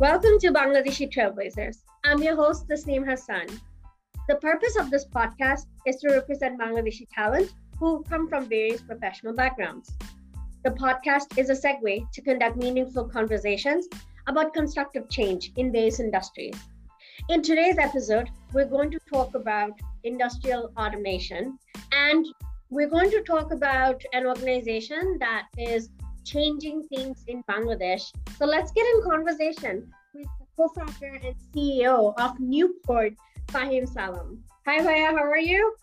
Welcome to Bangladeshi Trailblazers. I'm your host, Tasneem Hassan. The purpose of this podcast is to represent Bangladeshi talent who come from various professional backgrounds. The podcast is a segue to conduct meaningful conversations about constructive change in various industries. In today's episode, we're going to talk about industrial automation and we're going to talk about an organization that is changing things in Bangladesh. So let's get in conversation co-founder and CEO of Newport, Fahim Salam. Hi, Faya, how are you?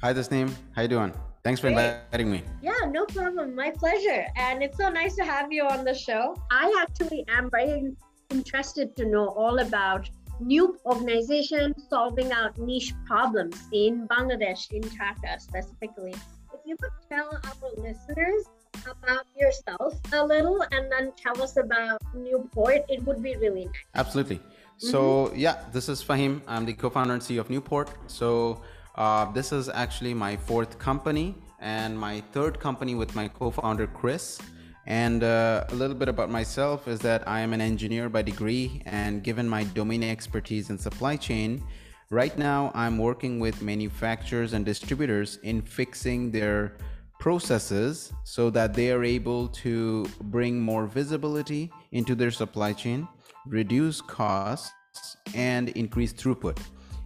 Hi, Tasneem. How you doing? Thanks for inviting me. Yeah, no problem. My pleasure. And it's so nice to have you on the show. I actually am very interested to know all about new organization solving out niche problems in Bangladesh, in Dhaka specifically. If you could tell our listeners about yourself a little and then tell us about Newport, it would be really nice. Absolutely. So, mm-hmm. yeah, this is Fahim. I'm the co founder and CEO of Newport. So, uh, this is actually my fourth company and my third company with my co founder, Chris. And uh, a little bit about myself is that I am an engineer by degree, and given my domain expertise in supply chain, right now I'm working with manufacturers and distributors in fixing their processes so that they are able to bring more visibility into their supply chain, reduce costs, and increase throughput.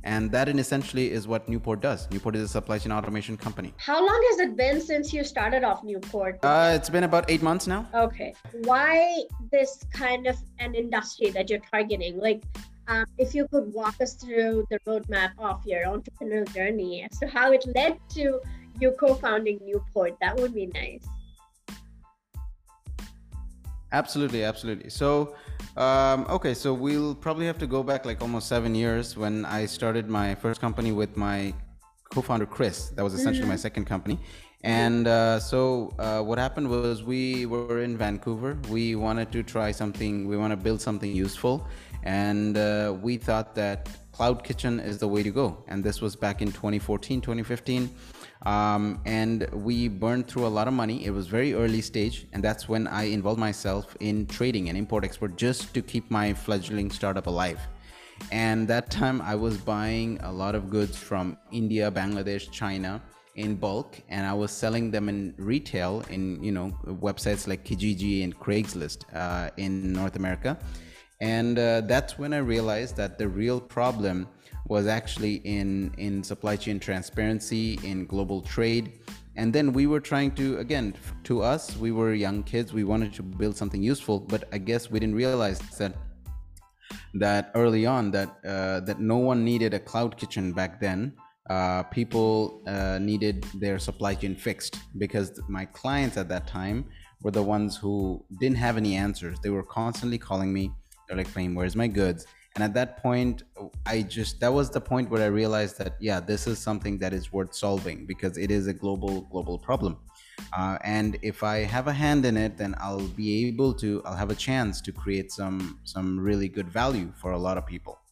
And that in essentially is what Newport does. Newport is a supply chain automation company. How long has it been since you started off Newport? Uh, it's been about eight months now. Okay. Why this kind of an industry that you're targeting? Like, um, if you could walk us through the roadmap of your entrepreneurial journey as to how it led to you co-founding Newport, that would be nice. Absolutely, absolutely. So, um, okay, so we'll probably have to go back like almost seven years when I started my first company with my co-founder Chris. That was essentially mm-hmm. my second company. And uh, so uh, what happened was we were in Vancouver. We wanted to try something. We want to build something useful, and uh, we thought that Cloud Kitchen is the way to go. And this was back in 2014, 2015 um, and we burned through a lot of money. It was very early stage, and that's when I involved myself in trading and import export just to keep my fledgling startup alive. And that time I was buying a lot of goods from India, Bangladesh, China in bulk, and I was selling them in retail in you know websites like Kijiji and Craigslist uh, in North America. And uh, that's when I realized that the real problem was actually in in supply chain transparency in global trade. And then we were trying to again to us we were young kids we wanted to build something useful. But i guess we didn't realize that that early on that uh, that no one needed a cloud kitchen back then. Uh, people uh, needed their supply chain fixed because my clients at that time were the ones who didn't have any answers. They were constantly calling me they're like Fahim where's my goods? And at that point i just that was the point where i realized that yeah this is something that is worth solving because it is a global global problem. Uh, and if i have a hand in it then i'll be able to i'll have a chance to create some some really good value for a lot of people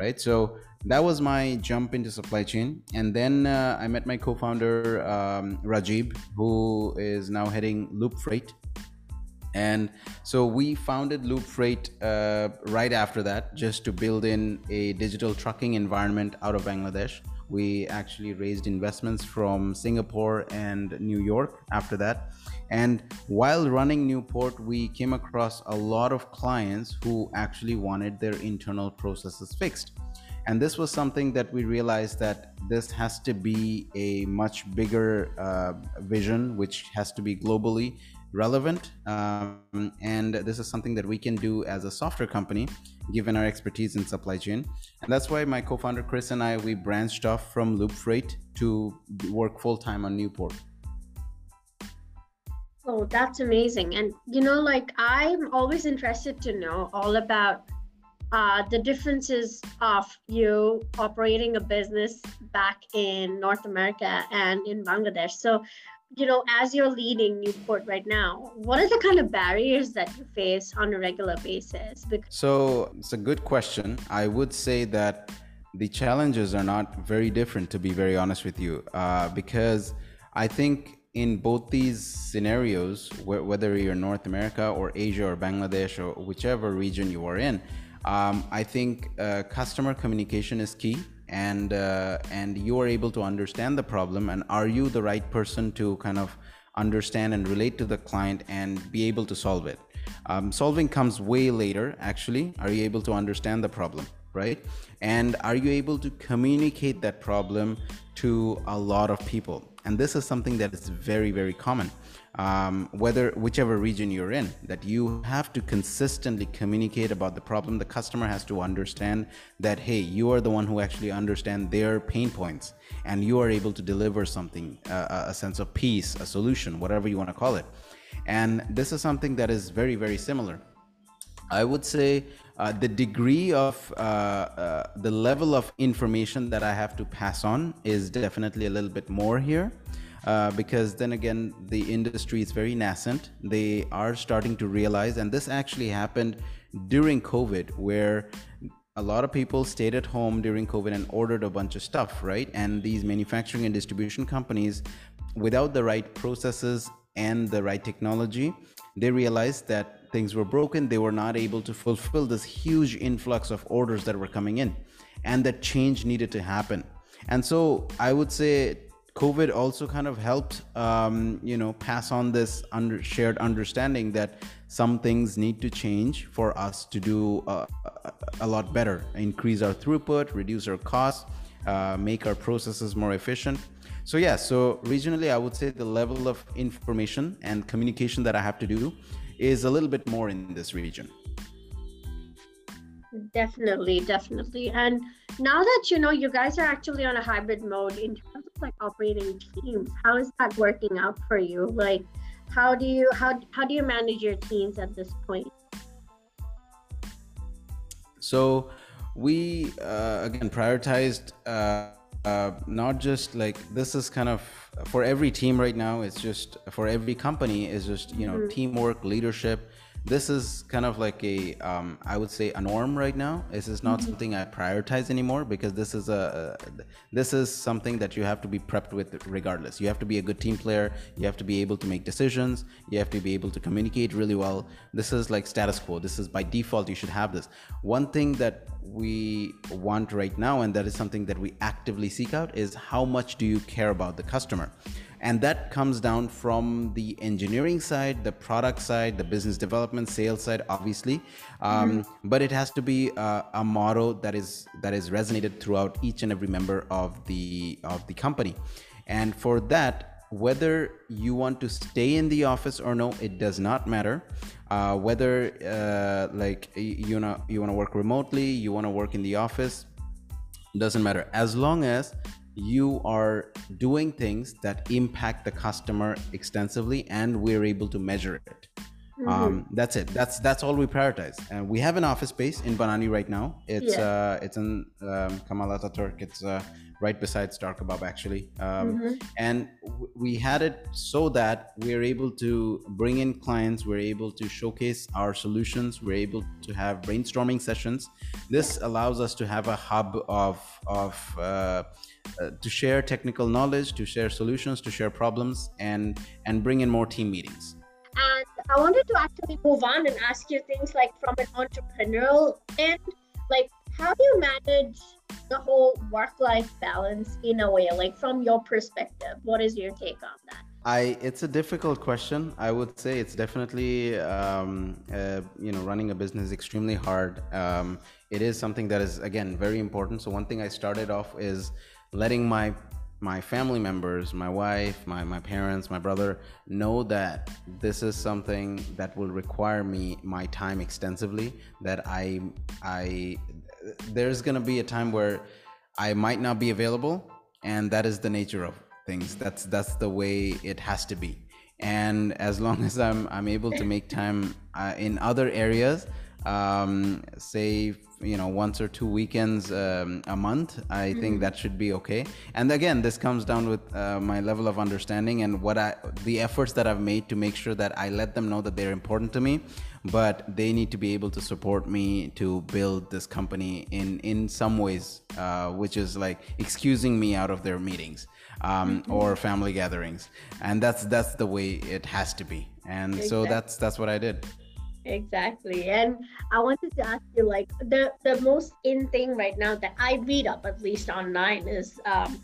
right? So that was my jump into supply chain. And then uh, i met my co-founder um, rajib who is now heading loop freight and so we founded Loop Freight uh, right after that, just to build in a digital trucking environment out of Bangladesh. We actually raised investments from Singapore and New York after that. And while running Newport, we came across a lot of clients who actually wanted their internal processes fixed. And this was something that we realized that this has to be a much bigger uh, vision, which has to be globally relevant. Um, and this is something that we can do as a software company, given our expertise in supply chain. And that's why my co-founder Chris and I we branched off from Loop Freight to work full time on Newport. Oh, that's amazing. And you know, like I'm always interested to know all about uh, the differences of you operating a business back in North America and in Bangladesh. So, you know, as you're leading Newport right now, what are the kind of barriers that you face on a regular basis? Because- so it's a good question. I would say that the challenges are not very different, to be very honest with you, uh, because I think in both these scenarios, wh- whether you're North America or Asia or Bangladesh or whichever region you are in, um, I think uh, customer communication is key, and uh, and you are able to understand the problem, and are you the right person to kind of understand and relate to the client and be able to solve it? Um, solving comes way later, actually. Are you able to understand the problem? right? And are you able to communicate that problem to a lot of people? And this is something that is very, very common. Um, whether whichever region you're in, that you have to consistently communicate about the problem. The customer has to understand that hey, you are the one who actually understand their pain points, and you are able to deliver something, uh, a sense of peace, a solution, whatever you want to call it. And this is something that is very, very similar. I would say uh, the degree of uh, uh, the level of information that I have to pass on is definitely a little bit more here. Uh, because then again, the industry is very nascent. They are starting to realize, and this actually happened during COVID, where a lot of people stayed at home during COVID and ordered a bunch of stuff, right? And these manufacturing and distribution companies, without the right processes and the right technology, they realized that things were broken they were not able to fulfill this huge influx of orders that were coming in and that change needed to happen and so i would say covid also kind of helped um, you know pass on this under shared understanding that some things need to change for us to do uh, a lot better increase our throughput reduce our costs uh, make our processes more efficient so yeah so regionally i would say the level of information and communication that i have to do is a little bit more in this region. Definitely, definitely. And now that you know you guys are actually on a hybrid mode in terms of like operating teams, how is that working out for you? Like how do you how how do you manage your teams at this point? So we uh, again prioritized uh, uh, not just like this is kind of for every team right now it's just for every company is just you know mm-hmm. teamwork leadership this is kind of like a um, I would say a norm right now. This is not mm-hmm. something i prioritize anymore because this is a, a, this is something that you have to be prepped with regardless. You have to be a good team player. You have to be able to make decisions. You have to be able to communicate really well. This is like status quo. This is by default you should have this. One thing that we want right now and that is something that we actively seek out is how much do you care about the customer and that comes down from the engineering side the product side the business development sales side obviously. Um, mm-hmm. but it has to be a, a motto that is that is resonated throughout each and every member of the of the company. And for that whether you want to stay in the office or no it does not matter. Uh, whether uh, like you know you want to work remotely you want to work in the office doesn't matter. As long as you are doing things that impact the customer extensively and we're able to measure it. Mm-hmm. um, that's it. That's that's all we prioritize. And we have an office space in banani right now. It's yeah. uh, it's in um, Kemal Ataturk it's uh, right beside star kebab actually. Um, mm-hmm. and w- we had it so that we're able to bring in clients. We're able to showcase our solutions. We're able to have brainstorming sessions. This allows us to have a hub of of uh, uh, to share technical knowledge, to share solutions, to share problems, and and bring in more team meetings. And I wanted to actually move on and ask you things like from an entrepreneurial end, like how do you manage the whole work-life balance in a way, like from your perspective? What is your take on that? I it's a difficult question. I would say it's definitely um, uh, you know running a business extremely hard. Um, it is something that is again very important. So one thing I started off is letting my my family members, my wife, my, my parents, my brother know that this is something that will require me my time extensively. That I I there's gonna be a time where I might not be available, and that is the nature of things. That's that's the way it has to be. And as long as I'm I'm able to make time uh, in other areas, um, say you know once or two weekends um, a month i mm-hmm. think that should be okay and again this comes down with uh, my level of understanding and what i the efforts that i've made to make sure that i let them know that they're important to me but they need to be able to support me to build this company in in some ways, uh, which is like excusing me out of their meetings um, mm-hmm. or family gatherings, and that's that's the way it has to be. And exactly. so that's that's what I did. Exactly. And I wanted to ask you like the the most in thing right now that I read up at least online is um,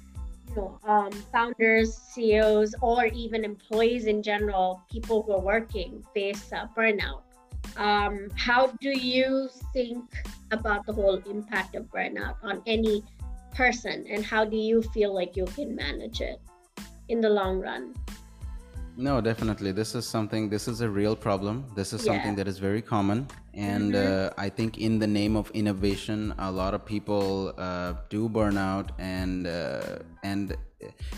you know um, founders, CEOs, or even employees in general, people who are working face uh, burnout. Um, how do you think about the whole impact of burnout on any person, and how do you feel like you can manage it in the long run? No, definitely. This is something, this is a real problem. This is something yeah. that is very common. And mm-hmm. uh, I think, in the name of innovation, a lot of people uh, do burn out and, uh, and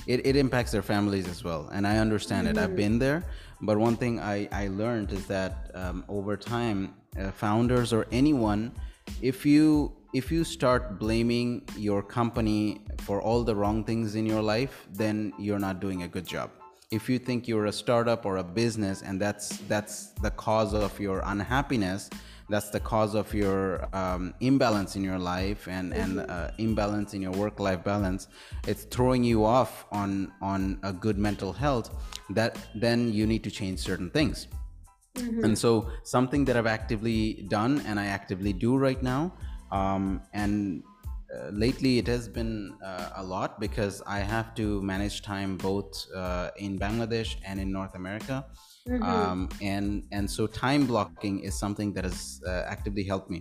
it, it impacts their families as well. And I understand mm-hmm. it. I've mm-hmm. been there. But one thing I, I learned is that um, over time, uh, founders or anyone, if you if you start blaming your company for all the wrong things in your life, then you're not doing a good job if you think you're a startup or a business and that's that's the cause of your unhappiness that's the cause of your um, imbalance in your life and and mm-hmm. uh, imbalance in your work life balance it's throwing you off on on a good mental health that then you need to change certain things mm-hmm. and so something that i've actively done and i actively do right now um, and uh, lately it has been uh, a lot because I have to manage time both uh, in Bangladesh and in North America. Mm-hmm. Um, and and so time blocking is something that has uh, actively helped me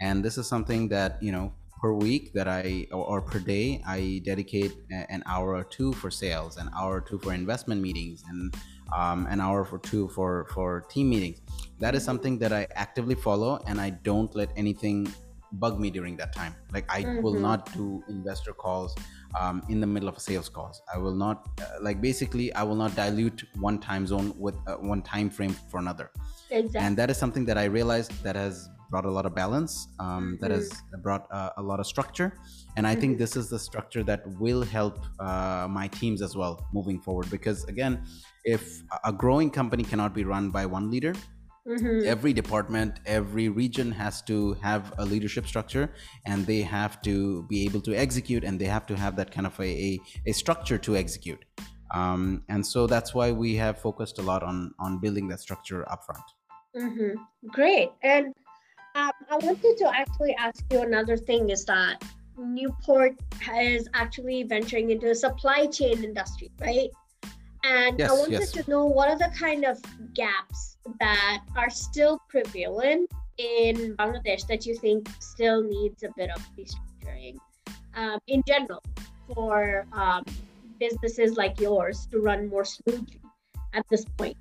and this is something that you know per week that i or, or, per day i dedicate an hour or two for sales an hour or two for investment meetings and um, an hour or two for for team meetings that is something that i actively follow and i don't let anything bug me during that time like i mm-hmm. will not do investor calls um, in the middle of a sales calls i will not uh, like basically i will not dilute one time zone with uh, one time frame for another exactly. and that is something that i realized that has brought a lot of balance um, mm-hmm. that has mm-hmm. brought uh, a lot of structure and i mm-hmm. think this is the structure that will help uh, my teams as well moving forward because again if a growing company cannot be run by one leader Mm-hmm. Every department, every region has to have a leadership structure and they have to be able to execute and they have to have that kind of a, a, a structure to execute. Um, and so that's why we have focused a lot on, on building that structure upfront. Mm-hmm. Great. And um, I wanted to actually ask you another thing is that Newport is actually venturing into the supply chain industry, right? And yes, I wanted yes. to know what are the kind of gaps that are still prevalent in Bangladesh that you think still needs a bit of restructuring um, in general for um, businesses like yours to run more smoothly at this point?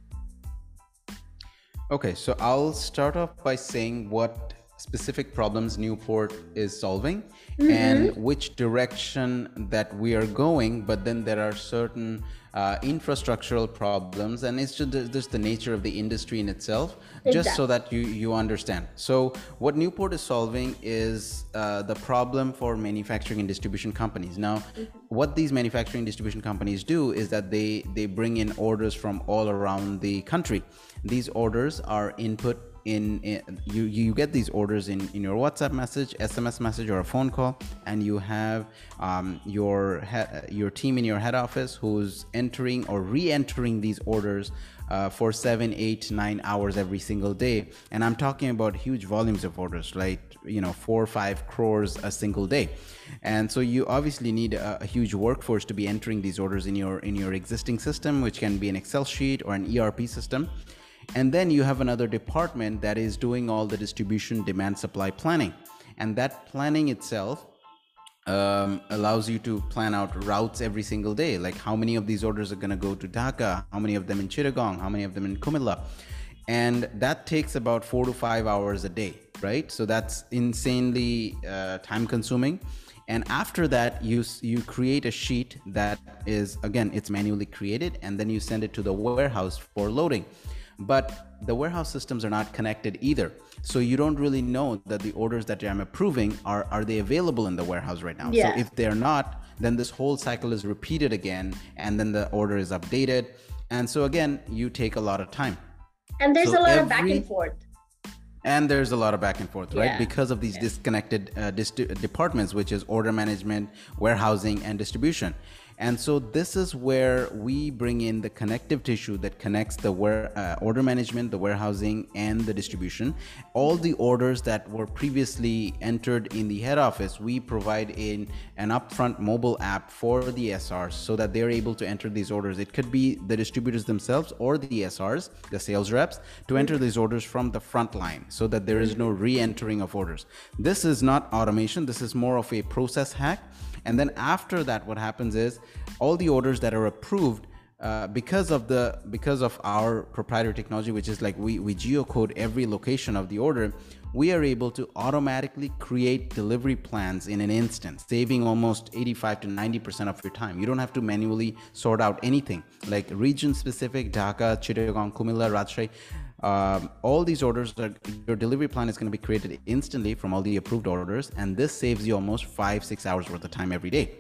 Okay, so I'll start off by saying what specific problems Newport is solving mm-hmm. and which direction that we are going, but then there are certain uh, infrastructural problems and it's just, just the nature of the industry in itself exactly. just so that you you understand so what newport is solving is uh, the problem for manufacturing and distribution companies now mm-hmm. what these manufacturing distribution companies do is that they they bring in orders from all around the country these orders are input in, in, you you get these orders in in your WhatsApp message, SMS message, or a phone call, and you have um, your your team in your head office who's entering or re-entering these orders uh, for seven, eight, nine hours every single day. And I'm talking about huge volumes of orders, like you know four or five crores a single day. And so you obviously need a, a huge workforce to be entering these orders in your in your existing system, which can be an Excel sheet or an ERP system. And then you have another department that is doing all the distribution demand supply planning. And that planning itself um, allows you to plan out routes every single day. Like how many of these orders are going to go to Dhaka, how many of them in Chittagong, how many of them in Cumilla. And that takes about four to five hours a day, right? So that's insanely uh, time consuming. And after that, you you create a sheet that is again it's manually created, and then you send it to the warehouse for loading but the warehouse systems are not connected either. So you don't really know that the orders that i'm approving are are they available in the warehouse right now? Yeah. so if they're not then this whole cycle is repeated again and then the order is updated. And so again you take a lot of time. And there's so a lot every, of back and forth. And there's a lot of back and forth right? Yeah. because of these Yeah. disconnected uh, dis- departments which is order management warehousing and distribution and so this is where we bring in the connective tissue that connects the ware- uh, order management the warehousing and the distribution. All the orders that were previously entered in the head office we provide in an upfront mobile app for the srs so that they're able to enter these orders. It could be the distributors themselves or the srs the sales reps to enter these orders from the front line so that there is no re-entering of orders. This is not automation. This is more of a process hack and then after that what happens is all the orders that are approved uh, because of the because of our proprietary technology which is like we we geocode every location of the order we are able to automatically create delivery plans in an instant saving almost 85 to 90 percent of your time. You don't have to manually sort out anything. Like region specific dhaka chittagong cumilla rajshahi um, all these orders are your delivery plan is going to be created instantly from all the approved orders and this saves you almost five six hours worth of time every day.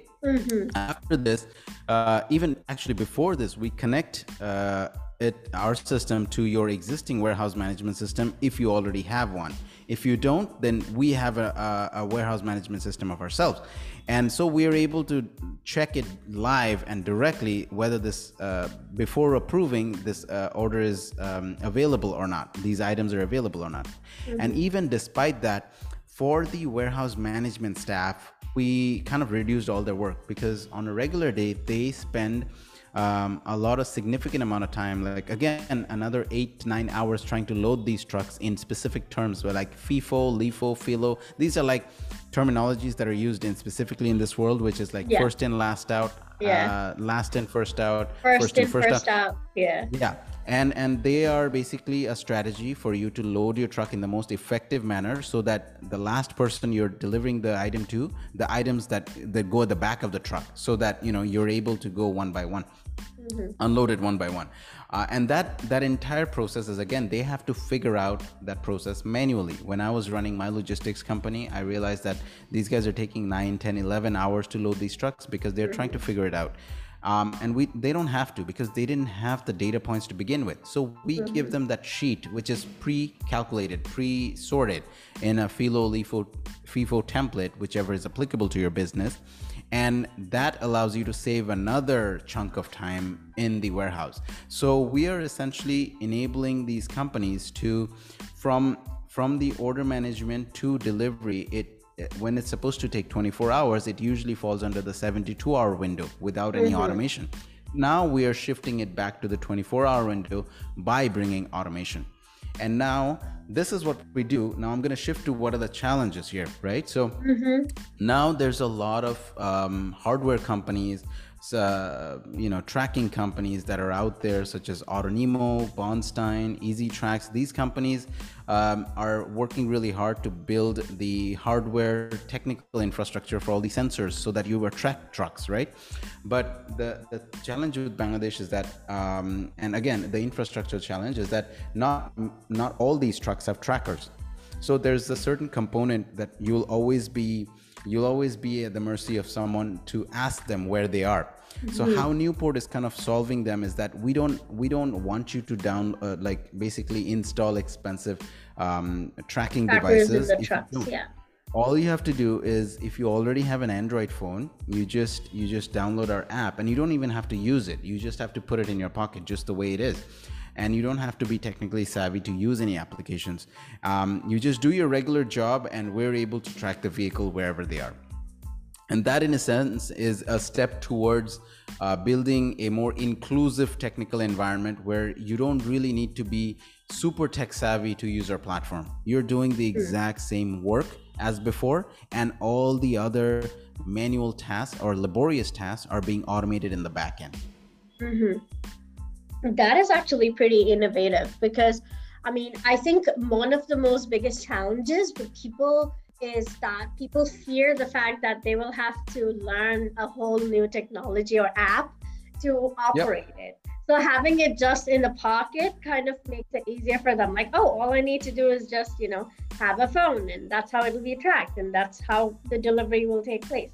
After this uh, even actually before this we connect uh, it our system to your existing warehouse management system if you already have one if you don't then we have a, a, a warehouse management system of ourselves. And so we are able to check it live and directly whether this uh, before approving this uh, order is um, available or not these items are available or not. And even despite that for the warehouse management staff we kind of reduced all their work because on a regular day they spend um, a lot of significant amount of time like again another eight nine hours trying to load these trucks in specific terms where like FIFO, LIFO, FILO these are like terminologies that are used in specifically in this world which is like Yeah. first in last out Yeah. uh, last in first out First, in, first, out. Yeah. yeah and and they are basically a strategy for you to load your truck in the most effective manner so that the last person you're delivering the item to the items that that go at the back of the truck so that you know you're able to go one by one unload it one by one uh, and that that entire process is again they have to figure out that process manually. When i was running my logistics company i realized that these guys are taking 9 10 11 hours to load these trucks because they're trying to figure it out. Um, and we they don't have to because they didn't have the data points to begin with. So we give them that sheet which is pre-calculated pre-sorted in a filo lifo fifo template whichever is applicable to your business and that allows you to save another chunk of time in the warehouse. So we are essentially enabling these companies to from from the order management to delivery it when it's supposed to take 24 hours it usually falls under the 72 hour window without any mm-hmm. automation. Now we are shifting it back to the 24 hour window by bringing automation and now this is what we do. Now i'm going to shift to what are the challenges here right? So now there's a lot of um, hardware companies uh, you know tracking companies that are out there such as autonemo Bondstein, easy tracks these companies um, are working really hard to build the hardware technical infrastructure for all the sensors so that you attract trucks right? But the, the challenge with bangladesh is that um, and again the infrastructure challenge is that not not all these trucks have trackers. So there's a certain component that you'll always be you'll always be at the mercy of someone to ask them where they are so how newport is kind of solving them is that we don't we don't want you to down uh, like basically install expensive um, tracking Trackers devices the if you trucks. Yeah. all you have to do is if you already have an android phone you just you just download our app and you don't even have to use it you just have to put it in your pocket just the way it is and you don't have to be technically savvy to use any applications. Um, you just do your regular job and we're able to track the vehicle wherever they are. And that in a sense is a step towards uh, building a more inclusive technical environment where you don't really need to be super tech savvy to use our platform. You're doing the exact same work as before and all the other manual tasks or laborious tasks are being automated in the back end That is actually pretty innovative because, I mean, I think one of the most biggest challenges with people is that people fear the fact that they will have to learn a whole new technology or app to operate it. So having it just in the pocket kind of makes it easier for them. Like, oh, all I need to do is just, you know, have a phone and that's how it'll be tracked and that's how the delivery will take place.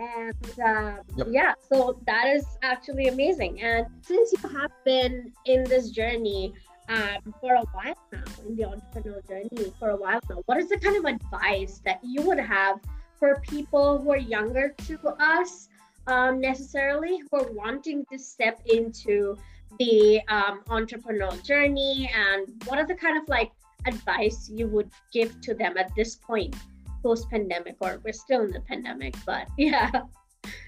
And uh, Yep. yeah, so that is actually amazing. And since you have been in this journey, um, for a while now in the entrepreneurial journey for a while now. What is the kind of advice that you would have for people who are younger to us um, necessarily, who are wanting to step into the um, entrepreneurial journey? And what are the kind of like advice you would give to them at this point, post pandemic, or we're still in the pandemic, but yeah.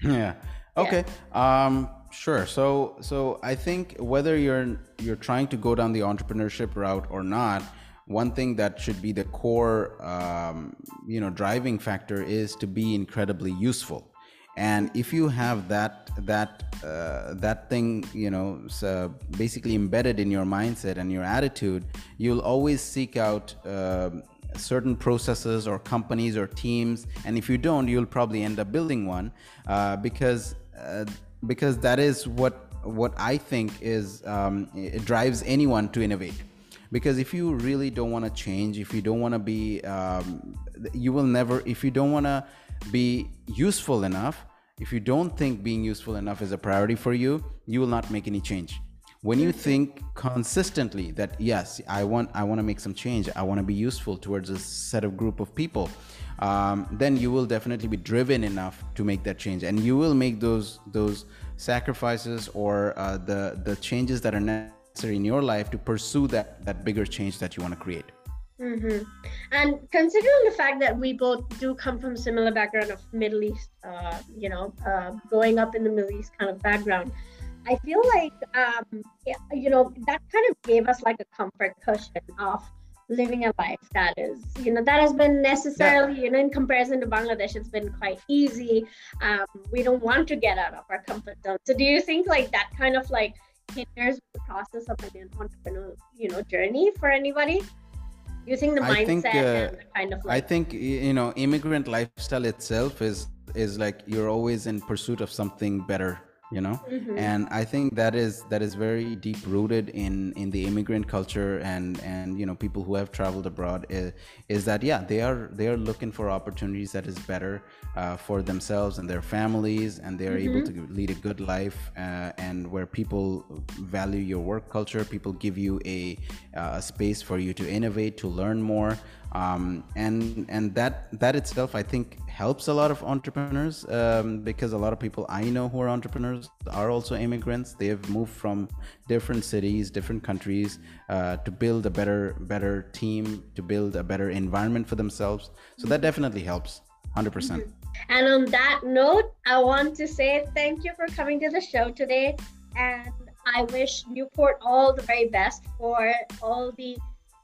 Yeah. Okay. Yeah. Um, Sure. So so I think whether you're you're trying to go down the entrepreneurship route or not, one thing that should be the core um, you know driving factor is to be incredibly useful. And if you have that that uh, that thing you know so basically embedded in your mindset and your attitude, you'll always seek out. Uh, certain processes or companies or teams and if you don't you'll probably end up building one uh, because uh, because that is what what I think is um, it drives anyone to innovate. Because if you really don't want to change, if you don't want to be, um, you will never. If you don't want to be useful enough, if you don't think being useful enough is a priority for you, you will not make any change. When you think consistently that yes, I want I want to make some change, I want to be useful towards a set of group of people, um, then you will definitely be driven enough to make that change, and you will make those those sacrifices or uh, the the changes that are necessary in your life to pursue that that bigger change that you want to create. Mm-hmm. And considering the fact that we both do come from similar background of Middle East, uh, you know, uh, growing up in the Middle East kind of background, I feel like, um, you know, that kind of gave us like a comfort cushion of living a life that is you know that has been necessarily yeah. you know in comparison to bangladesh it's been quite easy. Um, we don't want to get out of our comfort zone. So do you think like that kind of like hinders the process of an entrepreneurial you know journey for anybody? Using the mindset think, uh, and the kind of like i think you know immigrant lifestyle itself is is like you're always in pursuit of something better you know mm-hmm. and i think that is that is very deep rooted in in the immigrant culture and and you know people who have traveled abroad is, is that yeah they are they are looking for opportunities that is better uh, for themselves and their families and they are mm-hmm. able to lead a good life uh, and where people value your work culture people give you a, uh, a space for you to innovate to learn more um, and and that that itself I think helps a lot of entrepreneurs um, because a lot of people I know who are entrepreneurs are also immigrants. They have moved from different cities, different countries uh, to build a better better team, to build a better environment for themselves. So that definitely helps, hundred percent. Mm-hmm. And on that note, I want to say thank you for coming to the show today, and I wish Newport all the very best for all the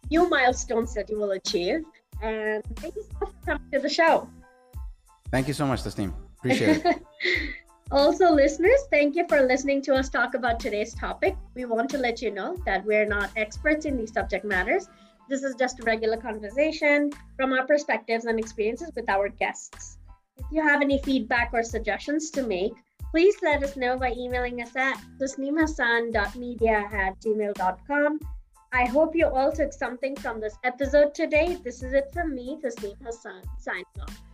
new milestones that you will achieve. And thank you so much for coming to the show. Thank you so much, Tasneem. Appreciate it. also, listeners, thank you for listening to us talk about today's topic. We want to let you know that we're not experts in these subject matters. This is just a regular conversation from our perspectives and experiences with our guests. If you have any feedback or suggestions to make, please let us know by emailing us at tasneemhassan.media at gmail.com I hope you all took something from this episode today. This is it from me, Tasneem Hassan, signing off.